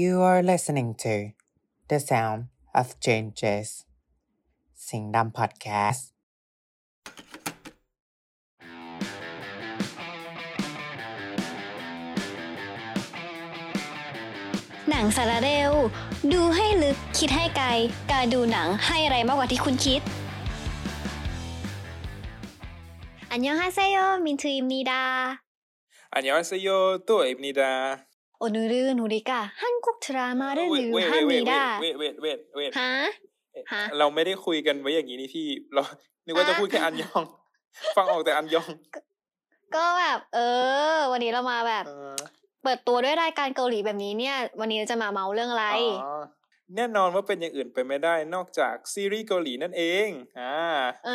You are listening to The Sound of Changes สิงดำพอดแคสต์ หนังสารเร็ว ดูให้ลึกคิดให้ไกล การดูหนังให้อะไรมากกว่าที่คุณคิด อันยองฮาเซโยมินทูอิมนีดา อันยองฮาเซโยตัวอิมนีดา นเวมีทดาเวทเวทเวทเวทฮะฮะเราไม่ได้คุยกันไว้อย่างนี้นี่พี่ เรานึกว่าจะพูดแค่อันยอง ฟังออกแต่อันยอง ก็แบบ เออ วันนี้เรามาแบบเออเปิดตัวด้วยรายการเกาหลีแบบนี้เนี่ย วันนี้เราจะมาเมาเรื่องอะไรอ๋อแน่นอนว่าเป็นอย่างอื่นไปไม่ได้นอกจากซีรีส์เกาหลีนั่นเอง อ่า เอ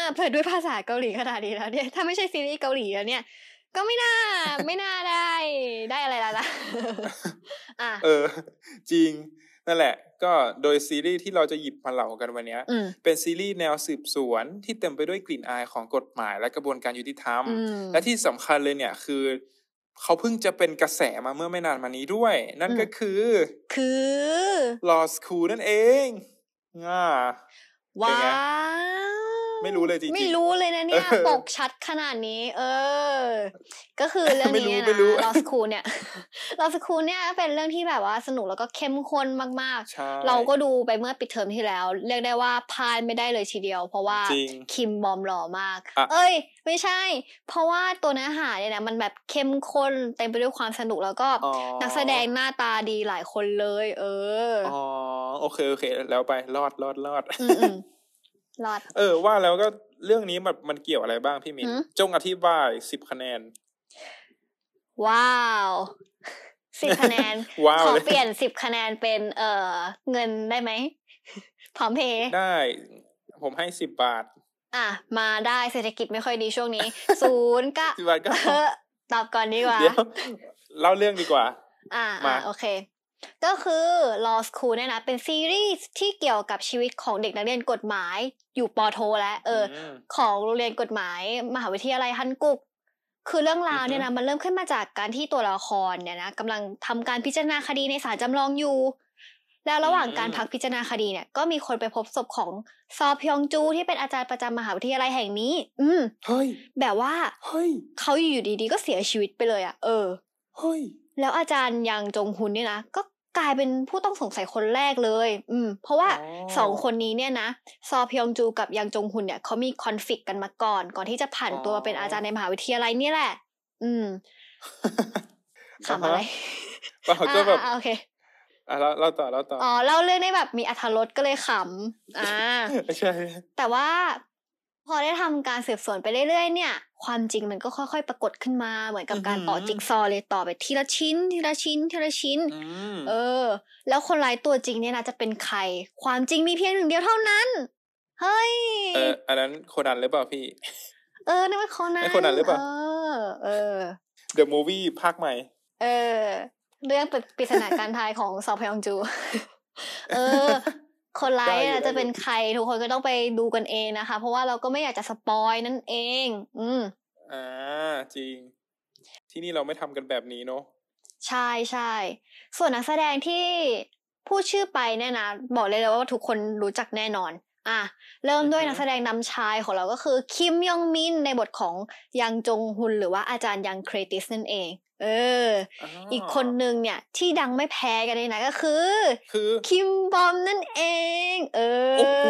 อเปิดด้วยภาษาเกาหลีขนาดนี้แล้วเนี่ย ถ้าไม่ใช่ซีรีส์เกาหลีแล้วเนี่ย ก็ไม่น่า ไม่น่าได้ ได้อะไรแล้วล่ะอะเออ จริงนั่นแหละ ก็โดยซีรีส์ที่เราจะหยิบมาเล่ากันวันเนี้ยอืมเป็นซีรีส์แนวสืบสวนที่เต็มไปด้วยกลิ่นอายของกฎหมายและกระบวนการยุติธรรมอืมและที่สำคัญเลยเนี่ยคือ เขาเพิ่งจะเป็นกระแสมาเมื่อไม่นานมานี้ด้วย นั่นอืมก็คือ คือ Law School นั่นเองอ่าเป็นว้าไงว ไม่รู้เลยจริงๆไม่รู้เลยนะเนี่ยเออปกชัดขนาดนี้ เออ ก็คือเรื่องไม่รู้นี้ไม่นะรู้ลอสคูเนี่ยลอสคูเนี่ยเป็นเรื่องที่แบบว่าสนุกแล้วก็เข้มข้นมากใช่ๆเราก็ดูไปเมื่อปิดเทอมที่แล้ว เรียกได้ว่าพลาดไม่ได้เลยทีเดียว เพราะว่าจริงคิมบอมหล่อมากอะเอ้ย ไม่ใช่ เพราะว่าตัวเนื้อหาเนี่ยนะมันแบบเข้มข้นเต็มไปด้วยความสนุกแล้วก็อ๋อนักแสดงหน้าตาดีหลายคนเลย เอออ๋อโอเคโอเค แล้วไปรอดรอดรอดอืมอืม รอด เออว่าแล้วก็เรื่องนี้มันมันเกี่ยวอะไรบ้างพี่มินหืมจงอธิบายสิบคะแนน ว้าวสิบคะแนนว้าวขอเลยเปลี่ยนสิบคะแนนเป็นเอ่อเงินได้ไหมพร้อมเพย์ได้ ผมให้สิบบาท อะ มาได้เศรษฐกิจไม่ค่อยดีช่วงนี้ศูนย์ก็สิบบาทก็เออตอบก่อนดีกว่าเดี๋ยวเล่าเรื่องดีกว่า อ่ามาอ่าโอเค ก็คือ Law School เนี่ยนะ เป็นซีรีส์ที่เกี่ยวกับชีวิตของเด็กนักเรียนกฎหมาย อยู่ปอโทแล้วเอออมของโรงเรียนกฎหมาย มหาวิทยาลัยฮันกุก คือเรื่องราวอือฮึเนี่ยนะมันเริ่มขึ้นมาจากการที่ตัวละครเนี่ยนะกำลังทำการพิจารณาคดีในศาลจำลองอยู่ แล้วระหว่างการพักพิจารณาคดีเนี่ยก็มีคนไปพบศพของซอพยองจูที่เป็นอาจารย์ประจำมหาวิทยาลัยแห่งนี้ อืมเฮ้ยแบบว่าเฮ้ยเขาอยู่ดีๆ ก็เสียชีวิตไปเลยอะ่ะ เออเฮ้ยแล้วอาจารย์ยังจงฮุนเนี่ยนะก็ กลายเป็นผู้ต้องสงสัยคนแรกเลย อืม เพราะว่าอ๋อสองคนนี้เนี่ยนะ ซอพยองจูกับยังจงฮุนเนี่ยเขามีคอนฟ lict กันมาก่อน ก่อนที่จะผ่านตัวมาเป็นอาจารย์ในมหาวิทยาลัยเนี่ยแหละ อืมขำอะไรเปล่าก็แบบอ่าโอเคอะเราเราต่อเราต่ออ๋อเล่าเรื่องได้แบบมีอรรถรสก็เลยขำอ่าไม่ใช่แต่ว่าพอได้ทำการสืบสวนไปเรื่อยๆเนี่ย ความจริงมันก็ค่อยๆ ปรากฏขึ้นมาเหมือนกับการต่อจิ๊กซอว์เลยต่อไปทีละชิ้น ทีละชิ้น ทีละชิ้นอืมเออ แล้วคนร้ายตัวจริงเนี่ยนะจะเป็นใคร ความจริงมีเพียงหนึ่งเดียวเท่านั้น เฮ้ย เออ อันนั้นโคนันหรือเปล่าพี่ เออนี่นมันคนนั้นไอ้คนนั้นหรือเปล่า เออ เออ The Movie ภาคใหม่ เออ เรื่องปริศนาการทายของซอพยองจู เออ คนร้ายได้อยู่อะได้อยู่จะเป็นใครทุกคนก็ต้องไปดูกันเองนะคะ เพราะว่าเราก็ไม่อยากจะสปอยนั่นเอง อืมอ่าจริง ที่นี่เราไม่ทำกันแบบนี้เนาะใช่ใช่ส่วนนักแสดงที่พูดชื่อไปเนี่ยนะบอกเลยเลยว่าทุกคนรู้จักแน่นอน อะเริ่มด้วยอือฮึนักแสดงนำชายของเราก็คือคิมยองมินในบทของยังจงฮุนหรือว่าอาจารย์ยังเครติสนั่นเอง เออ อีกคนนึงเนี่ย ที่ดังไม่แพ้กันเลยนะก็คือ คือคิมบอมนั่นเอง เออโอ้โห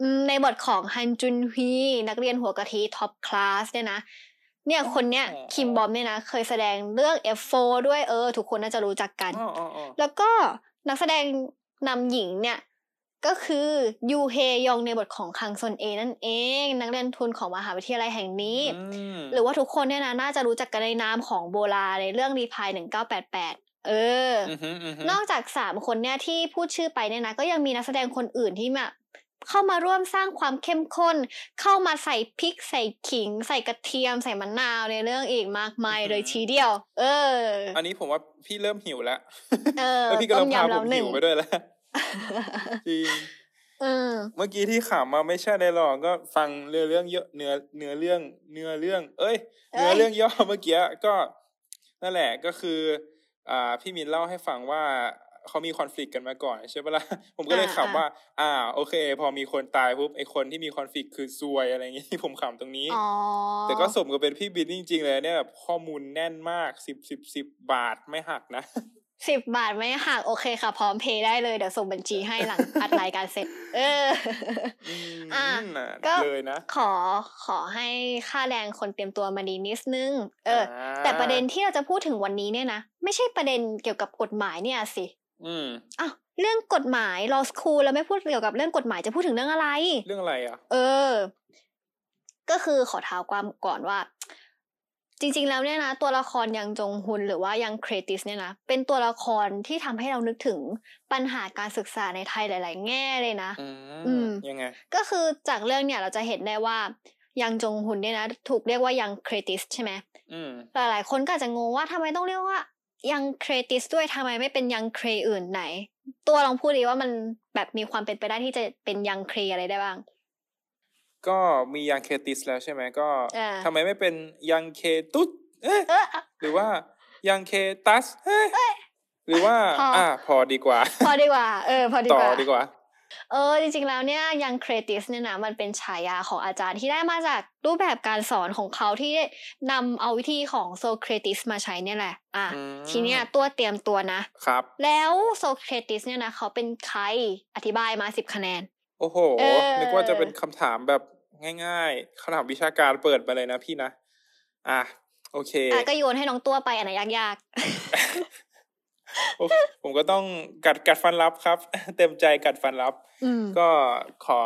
อืมในบทของฮันจุนฮีนักเรียนหัวกะทิท็อปคลาสเนี่ยนะเนี่ยคนเนี้ยคิมบอมเนี่ยนะเคยแสดงเรื่อง F4 ด้วยเออ ทุกคนน่าจะรู้จักกันอ๋ออ๋ออ๋อแล้วก็นักแสดงนำหญิงเนี่ย ก็คือยูเฮยองในบทของคังซนเอนั่นเอง นักเรียนทุนของมหาวิทยาลัยแห่งนี้อืมหรือว่าทุกคนเนี่ยนะน่าจะรู้จักกันในนามของโบราในเรื่องรีพายหนึ่งเก้าแปดแปดเออออือหืออือหือนอกจากสามคนเนี่ยที่พูดชื่อไปเนี่ยนะก็ยังมีนักแสดงคนอื่นที่แบบเข้ามาร่วมสร้างความเข้มข้น เข้ามาใส่พริกใส่ขิง ใส่กระเทียม ใส่มะนาวในเรื่องอีกมากมายเลยทีเดียว เออ อันนี้ผมว่าพี่เริ่มหิวแล้วเออแล้วพี่ก็ต้เริ่มมพายำผเรามหนึ่หิงวไปด้วยแล้ว จริงเออเมื่อกี้ที่ขำมาไม่ใช่ในหรอกก็ฟังเนื้อเรื่องเยอะเนื้อเนื้อเรื่องเนื้อเรื่อง เอ้ย เนื้อเรื่องย่อเมื่อกี้ก็นั่นแหละก็คือ อ่า พี่มินเล่าให้ฟังว่าเขามีคอนฟ lict กันมาก่อนใช่ปะล่ะผมก็เลยอ่าขำว่า อ่า โอเค พอมีคนตายปุ๊บไอคนที่มีคอนฟ lict คือซวยอะไรอย่างงี้ผมขำตรงนี้อ๋อแต่ก็สมกับเป็นพี่บินจริง ๆ เลยเนี่ยแบบข้อมูลแน่นมากสิบสิบสิบบาทไม่หักนะ สิบบาทไม่หักโอเคค่ะ พร้อมเพย์ได้เลย เดี๋ยวส่งบัญชีให้หลังอัดรายการเสร็จ เอออืมอะน่ะก็เลยนะขอขอให้ค่าแรงคนเตรียมตัวมาดีนิดนึง เอออ่าแต่ประเด็นที่เราจะพูดถึงวันนี้เนี่ยนะ ไม่ใช่ประเด็นเกี่ยวกับกฎหมายเนี่ยสิ อืมอ้าวเรื่องกฎหมาย law school แล้วไม่พูดเกี่ยวกับเรื่องกฎหมายจะพูดถึงเรื่องอะไร เรื่องอะไรอะ เออ ก็คือขอเท้าความก่อนว่า จริงๆ แล้วเนี่ยนะ ตัวละครยังจงฮุนหรือว่ายังเครติสเนี่ยนะเป็นตัวละครที่ทำให้เรานึกถึงปัญหาการศึกษาในไทยหลาย ๆ แง่เลยนะ อือืมมยังไงก็คือจากเรื่องเนี่ยเราจะเห็นได้ว่ายังจงฮุนเนี่ยนะถูกเรียกว่ายังเครติสใช่ไหมอืมหลายๆคนก็อาจจะงงว่าทำไมต้องเรียกว่ายังเครติสด้วยทำไมไม่เป็นยังเครอื่นไหน ตัวลองพูดดีว่ามันแบบมีความเป็นไปได้ที่จะเป็นยังเครอะไรได้บ้าง ก็มียังเคติสแล้วใช่ไหมก็อ่าทำไมไม่เป็นยังเคตุสเอ๊ะเออหรือว่ายังเคตัสเอ๊ะหรือว่าพออ่อ่า พอดีกว่า พอดีกว่า เออ พอดีต่กอว่าดีกว่า เออ จริงๆ แล้วเนี่ยยังเครติสเนี่ยนะมันเป็นฉายาของอาจารย์ที่ได้มาจากรูปแบบการสอนของเขาที่นำเอาวิธีของโซเครติสมาใช้เนี่ยแหละ อะอืมทีเนี้ยตัวเตรียมตัวนะ ครับ แล้วโซเครติสเนี่ยนะเขาเป็นใคร อธิบายมาสิบคะแนน โอ้โหเออนึกว่าจะเป็นคำถามแบบ ง่ายๆคำถามวิชาการเปิดมาเลยนะพี่นะ อะโอเคอะก็โยนให้น้องตัวไปอันไหนยากโอ้ผมก็ต้องกัดกัดฟันรับครับ เต็มใจกัดฟันรับๆอืมก็ขอ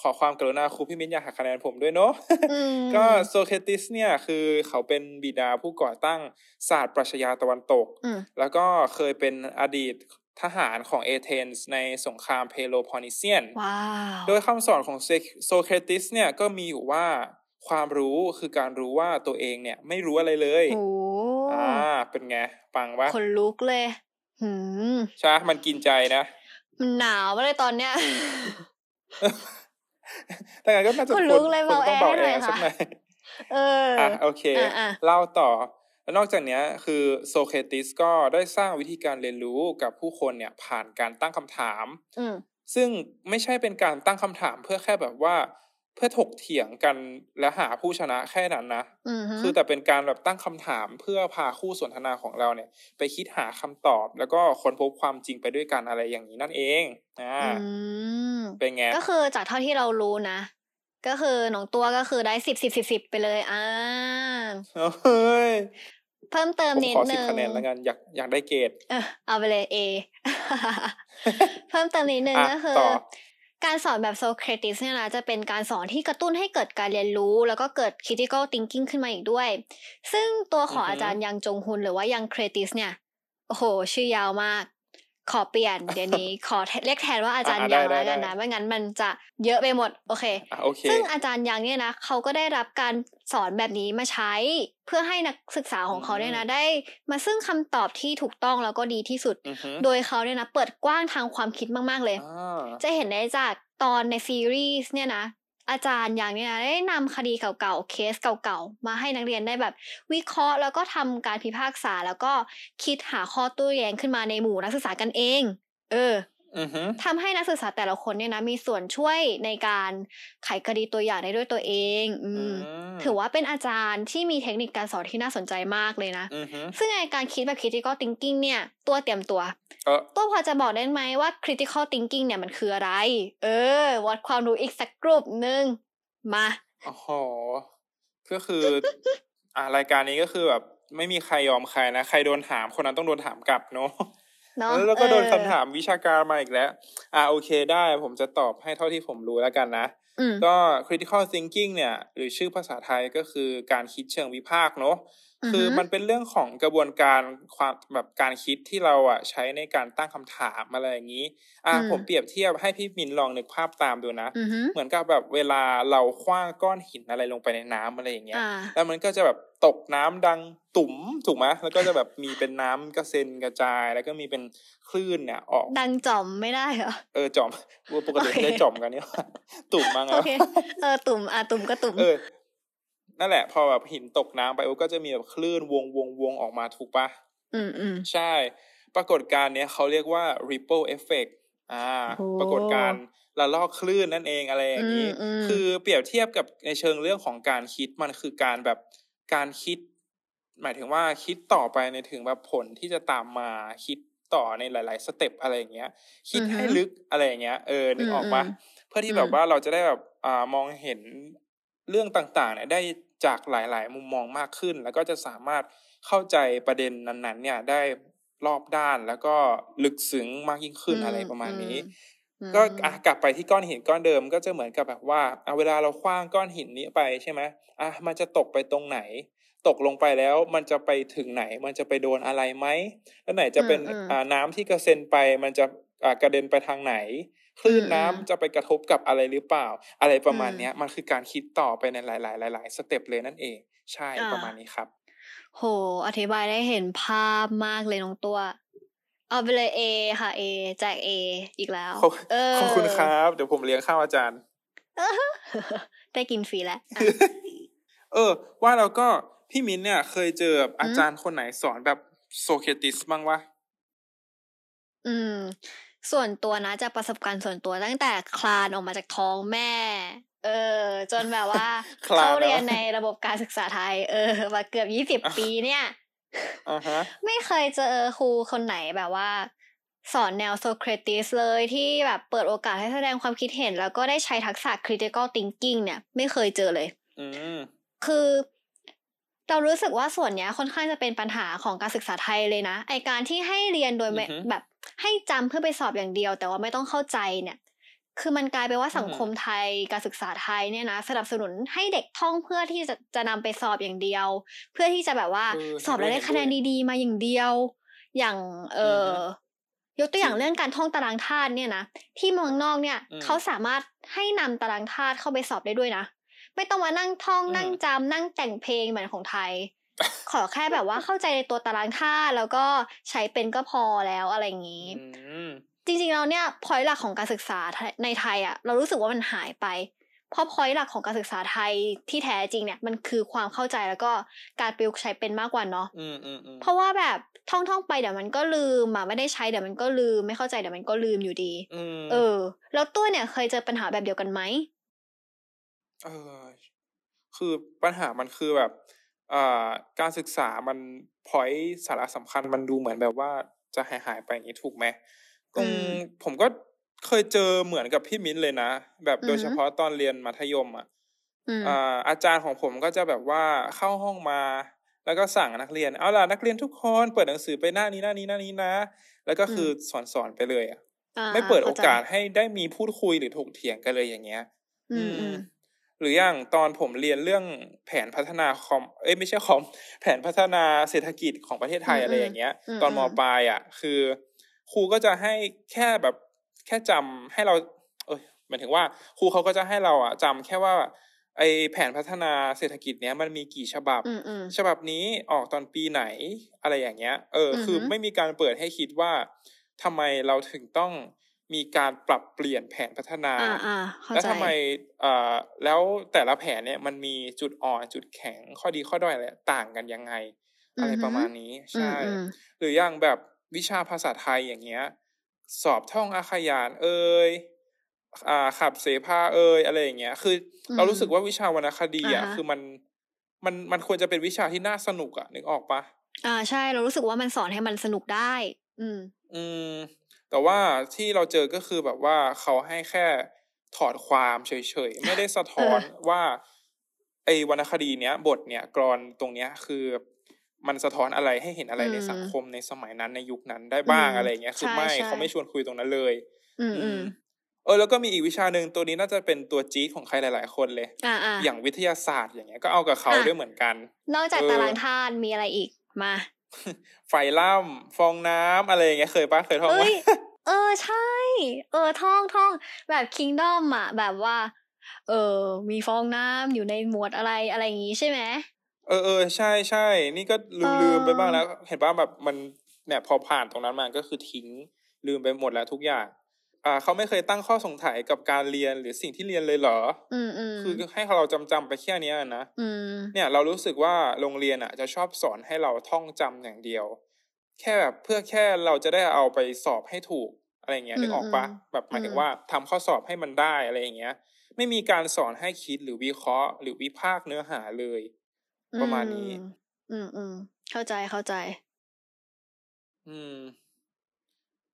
ขอความกรุณาครูพี่มิ้นอยากหักคะแนนผมด้วยเนาะอืมก็โซเครติสเนี่ยคือเขาเป็นบิดาผู้ก่อตั้งศาสตร์ปรัชญาตะวันตกอืมแล้วก็เคยเป็นอดีต ทหารของเอเธนส์ในสงครามเพโลพอนิเซียนว้าวโดยคำสอนของโซเครติสเนี่ยก็มีอยู่ว่าความรู้คือการรู้ว่าตัวเองเนี่ยไม่รู้อะไรเลยโอ้อ่า เป็นไง ปังวะคนลุกเลย หืมใช่มันกินใจนะ มันหนาวมาเลยตอนเนี้ยแต่งั้นก็น่าจะคนลุกเลยควรต้องเบาเบาแอแอร์ร์หน่อยสักค่ะหน่อยเออออะโอเคอะอะเล่าต่อ แล้วนอกจากเนี้ยคือโซเครติสก็ได้สร้างวิธีการเรียนรู้กับผู้คนเนี่ยผ่านการตั้งคำถามอืมซึ่งไม่ใช่เป็นการตั้งคำถามเพื่อแค่แบบว่า เพื่อถกเถียงกันและหาผู้ชนะแค่นั้นนะอืมฮึคือแต่เป็นการแบบตั้งคำถามเพื่อพาคู่สนทนาของเราเนี่ย ไปคิดหาคำตอบ แล้วก็ค้นพบความจริงไปด้วยกันอะไรอย่างนี้นั่นเองอ่าอืมเป็นไงก็คือจากเท่าที่เรารู้นะก็คือน้องตัวก็คือได้สิบสิบสิบสิบไปเลยอ่าเฮ้ย เพิ่มเติมผมนิดขอสินึบงคะแนนแล้วกันอยากอยากได้เกรดเออเอาไปเลย A เพิ่มเติมนิดนึงอะก็คือต่อการสอนแบบโซเครติสเนี่ยนะจะเป็นการสอนที่กระตุ้นให้เกิดการเรียนรู้ แล้วก็เกิด critical thinking ขึ้นมาอีกด้วย ซึ่งตัวของอือฮึอาจารย์ยังจงฮุนหรือว่ายังเครติสเนี่ย โอ้โห ชื่อยาวมาก ขอเปลี่ยนเดี๋ยวนี้ขอเรียกแทนว่าอาจารย์อะยังได้แล้วกันได้นะไม่งั้นมันจะเยอะไปหมดโอเคอะโอเคซึ่งอาจารย์ยังเนี่ยนะเขาก็ได้รับการสอนแบบนี้มาใช้ เพื่อให้นักศึกษาของเขาเนี่ยนะได้ มาซึ่งคำตอบที่ถูกต้องแล้วก็ดีที่สุดอือฮึโดยเขาเนี่ยนะเปิดกว้างทางความคิดมากๆเลยอ่าจะเห็นได้จากตอนในซีรีส์เนี่ยนะ อาจารย์อย่างเนี้ยนะได้นำคดีเก่าๆเคสเก่าๆมาให้นักเรียนได้แบบ วิเคราะห์แล้วก็ทำการพิพากษาแล้วก็คิดหาข้อโต้แย้งขึ้นมาในหมู่นักศึกษากันเอง เออ ทำให้นักศึกษาแต่ละคนเนี่ยนะมีส่วนช่วยในการไขคดีตัวอย่างได้ด้วยตัวเอง อืมถือว่าเป็นอาจารย์ที่มีเทคนิคการสอนที่น่าสนใจมากเลยนะอือฮึซึ่งในการคิดแบบ critical thinking เนี่ย ตัวเตรียมตัวเออตัวพอจะบอกได้ไหมว่า critical thinking เนี่ยมันคืออะไร เออ วัดความรู้อีกสักกลุ่มหนึ่งมาโอ้โหก็คือ อ่ารายการนี้ก็คือแบบไม่มีใครยอมใครนะ ใครโดนถามคนนั้นต้องโดนถามกลับเนาะ เนาะแล้วก็โดนเออคำถามวิชาการมาอีกแล้ว อ่าโอเคได้ผมจะตอบให้เท่าที่ผมรู้แล้วกันนะอืมก็ critical thinking เนี่ย หรือชื่อภาษาไทยก็คือการคิดเชิงวิพากษ์เนาะอือฮึคือมันเป็นเรื่องของกระบวนการความแบบการคิดที่เราอะใช้ในการตั้งคำถามอะไรอย่างนี้ อ่าอืมผมเปรียบเทียบให้พี่มินลองนึกภาพตามดูนะอือฮึเหมือนกับแบบเวลาเราคว้างก้อนหินอะไรลงไปในน้ำอะไรอย่างเงี้ยอ่าแล้วมันก็จะแบบ ตกน้ำดังตุ่มถูกไหมแล้วก็จะแบบมีเป็นน้ำกระเซ็นกระจาย แล้วก็มีเป็นคลื่นเนี่ยออก ดังจอมไม่ได้เหรอเออจอมปกติโอเคไม่ได้จอมกันเนี่ยตุ่มมั้งโอแล้วเคเออตุ่มอะตุ่มก็ตุ่มเออนั่นแหละ พอแบบหินตกน้ำไปโอ้ก็จะมีแบบคลื่นวงวงวงออกมาถูกปะอืมอืมใช่ ปรากฏการณ์เนี้ยเขาเรียกว่า ripple effect อ่าโอ้ปรากฏการณ์ละลอกคลื่นนั่นเองอะไรอย่างนี้อืมอืมคือเปรียบเทียบกับในเชิงเรื่องของการคิดมันคือการแบบ การคิด หมายถึงว่าคิดต่อไปในถึงแบบผลที่จะตามมาคิดต่อในหลาย ๆ สเต็ปอะไรอย่างเงี้ย คิดให้ลึกอะไรอย่างเงี้ยเออนึกออกปะอืมเพื่อที่อืมแบบว่าเราจะได้แบบอ่ามองเห็นเรื่องต่างๆเนี่ยได้จากหลาย ๆ มุมมองมากขึ้น แล้วก็จะสามารถเข้าใจประเด็นนั้น ๆ เนี่ยได้รอบด้านแล้วก็ลึกซึ้งมากยิ่งขึ้นอะไรประมาณนี้อืม ก็อะกลับไปที่ก้อนหินก้อนเดิมก็จะเหมือนกับแบบว่าอะเวลาเราคว้างก้อนหินนี้ไปใช่ไหมอะมันจะตกไปตรงไหน ตกลงไปแล้วมันจะไปถึงไหน มันจะไปโดนอะไรไหมแล้วไหนจะเป็นอืมอืมอ่าน้ำที่กระเซ็นไป มันจะอ่ากระเด็นไปทางไหนคลื่นอืมน้ำอืมจะไปกระทบกับอะไรหรือเปล่า อะไรประมาณอืมเนี้ย มันคือการคิดต่อไปในหลาย ๆ หลาย ๆ สเต็ปเลยนั่นเอง ใช่อ่าประมาณนี้ครับ โห อธิบายได้เห็นภาพมากเลยน้องตัว เอาไปเลยเอค่ะเอแจกเออีกแล้วขอบเออขอบคุณครับ เดี๋ยวผมเลี้ยงข้าวอาจารย์ ได้กินฟรีแล้วอะเออ ว่าแล้วก็พี่มิ้นเนี่ย เคยเจอแบบอาจารย์คนไหนสอนแบบโซเครติสบ้างวะอืม ส่วนตัวนะจากประสบการณ์ส่วนตัวตั้งแต่คลานออกมาจากท้องแม่ เออ จนแบบว่าคลานเข้าเรียนเหรอในระบบการศึกษาไทย เออมาเกือบยี่สิบปีเนี่ยอ่าฮะ ไม่เคยเจอครูคนไหนแบบว่า สอนแนวโซเครติสเลยที่แบบเปิดโอกาสให้แสดงความคิดเห็น แล้วก็ได้ใช้ทักษะ critical thinking เนี่ย ไม่เคยเจอเลยอืมคือเรารู้สึกว่าส่วนเนี้ยค่อนข้างจะเป็นปัญหาของการศึกษาไทยเลยนะไอการที่ให้เรียนโดยไม่อือฮึแบบให้จำเพื่อไปสอบอย่างเดียว แต่ว่าไม่ต้องเข้าใจเนี่ย คือมันกลายเป็นว่าสังคมไทยการศึกษาไทยเนี่ยนะสนับสนุนให้เด็กท่องเพื่อที่จะจะนำไปสอบอย่างเดียว เพื่อที่จะแบบว่าเออสอบแล้วได้เห็นด้วยคะแนนดีๆ มาอย่างเดียว อย่างเอออฮึยกตัวอย่างจริงเรื่องการท่องตารางธาตุเนี่ยนะที่เมืองนอกเนี่ยอืมเขาสามารถให้นำตารางธาตุเข้าไปสอบได้ด้วยนะไม่ต้องมานั่งท่องอืมนั่งจำนั่งแต่งเพลงเหมือนของไทย ขอแค่แบบว่าเข้าใจในตัวตารางธาตุแล้วก็ใช้เป็นก็พอแล้วอะไรอย่างนี้อืม จริงๆแล้วเนี่ยพอยหลักของการศึกษาในไทยอะเรารู้สึกว่ามันหายไป เพราะพอยหลักของการศึกษาไทยที่แท้จริงเนี่ยมันคือความเข้าใจแล้วก็การประยุกต์ใช้เป็นมากกว่าเนาะอืมอืมอืมเพราะว่าแบบท่องท่องๆไปเดี๋ยวมันก็ลืมอะไม่ได้ใช้เดี๋ยวมันก็ลืม ไม่เข้าใจเดี๋ยวมันก็ลืมอยู่ดีอืมเออ แล้วตัวเนี่ยเคยเจอปัญหาแบบเดียวกันไหมเออคือปัญหามันคือแบบอ่าการศึกษามันพอยสาระสำคัญมันดูเหมือนแบบว่าจะหายหายๆไปอย่างนี้ถูกไหม อือืมมผมก็เคยเจอเหมือนกับพี่มิ้นเลยนะ แบบอือฮึโดยเฉพาะตอนเรียนมัธยมอะอืมอ่าอาจารย์ของผมก็จะแบบว่าเข้าห้องมา แล้วก็สั่งนักเรียน เอาล่ะนักเรียนทุกคนเปิดหนังสือไปหน้านี้หน้านี้หน้านี้นะ แล้วก็คือสอนสอนไปเลยอะอ่าไม่เปิดโอข้ใจกาสให้ได้มีพูดคุยหรือถกเถียงกันเลยอย่างเงี้ยอืมอืมหรืออย่างตอนผมเรียนเรื่องแผนพัฒนาคอม เอ้ยไม่ใช่คอม แผนพัฒนาเศรษฐกิจของประเทศไทยอืมอะไรอย่างเงี้ยอืมตอนมอืมปลายอะ คือ ครูก็จะให้แค่แบบแค่จำให้เรา เอยหมายถึงว่าครูเขาก็จะให้เราอะจำแค่ว่าไอแผนพัฒนาเศรษฐกิจเนี้ยมันมีกี่ฉบับอืมอืมฉบับนี้ออกตอนปีไหนอะไรอย่างเงี้ย เออออฮึคือไม่มีการเปิดให้คิดว่าทำไมเราถึงต้องมีการปรับเปลี่ยนแผนพัฒนาอ่าอ่าเข้าแล้วใจทำไมเอ่อแล้วแต่ละแผนเนี่ยมันมีจุดอ่อนจุดแข็งข้อดีข้อด้อยอะไรต่างกันยังไง อะไรอือฮึประมาณนี้อืมใช่อืมหรืออย่างแบบ วิชาภาษาไทยอย่างเงี้ย สอบท่องอาขยานเอ่ยอ่าขับเสพาเอ่ยอะไรอย่างเงี้ย คืออมเรารู้สึกว่าวิชาวรรณคดีอะอ่าฮะคือมันมันมันควรจะเป็นวิชาที่น่าสนุกอะนึกออกปะอ่าใช่เรารู้สึกว่ามันสอนให้มันสนุกได้ อืม อืม แต่ว่าที่เราเจอก็คือแบบว่าเขาให้แค่ถอดความเฉยๆ ไม่ได้สะท้อนเออว่า ไอ้วรรณคดีเนี้ย บทเนี้ยกรอนตรงเนี้ยคือ มันสะท้อนอะไรให้เห็นอะไรในสังคมในสมัยนั้นในยุคนั้นได้บ้างอะไรอย่างเงี้ยคือใช่ไม่ใช่เขาไม่ชวนคุยตรงนั้นเลยอืมอืมเออแล้วก็มีอีกวิชาหนึ่งตัวนี้น่าจะเป็นตัวจี๊ดของใครหลาย ๆ คนเลยอ่าอ่าอย่างวิทยาศาสตร์อย่างเงี้ยก็เอากับเขาอะด้วยเหมือนกัน นอกจากเออตารางธาตุมีอะไรอีกมา ไฟล่ำฟองน้ำอะไรอย่างเงี้ยเคยปะเคยท่องเอ้ปะยเออใช่ เออท่องท่องแบบคิงดอมอะแบบว่า เออมีฟองน้ำอยู่ในหมวดอะไรอะไรอย่างงี้ใช่ไหม เออเออใช่ใช่นี่ก็ลืมเออลืมไปบ้างแล้ว เห็นป่ะแบบมันเนี่ยพอผ่านตรงนั้นมาก็คือทิ้งลืมไปหมดแล้วทุกอย่าง อ่าเขาไม่เคยตั้งข้อสงสัยกับการเรียนหรือสิ่งที่เรียนเลยเหรอ อืมอืมคือให้เราจำจำๆไปแค่เนี้ยนะอืมเนี่ยเรารู้สึกว่าโรงเรียนอะ จะชอบสอนให้เราท่องจำอย่างเดียว แค่แบบเพื่อแค่เราจะได้เอาไปสอบให้ถูกอะไรเงี้ยนึกออกปะแบบหมายถึงว่าทำข้อสอบให้มันได้อะไรอย่างเงี้ย ไม่มีการสอนให้คิดหรือวิเคราะห์ หรือวิพากษ์เนื้อหาเลย ประมาณนี้ อืมอืมเข้าใจเข้าใจ อืม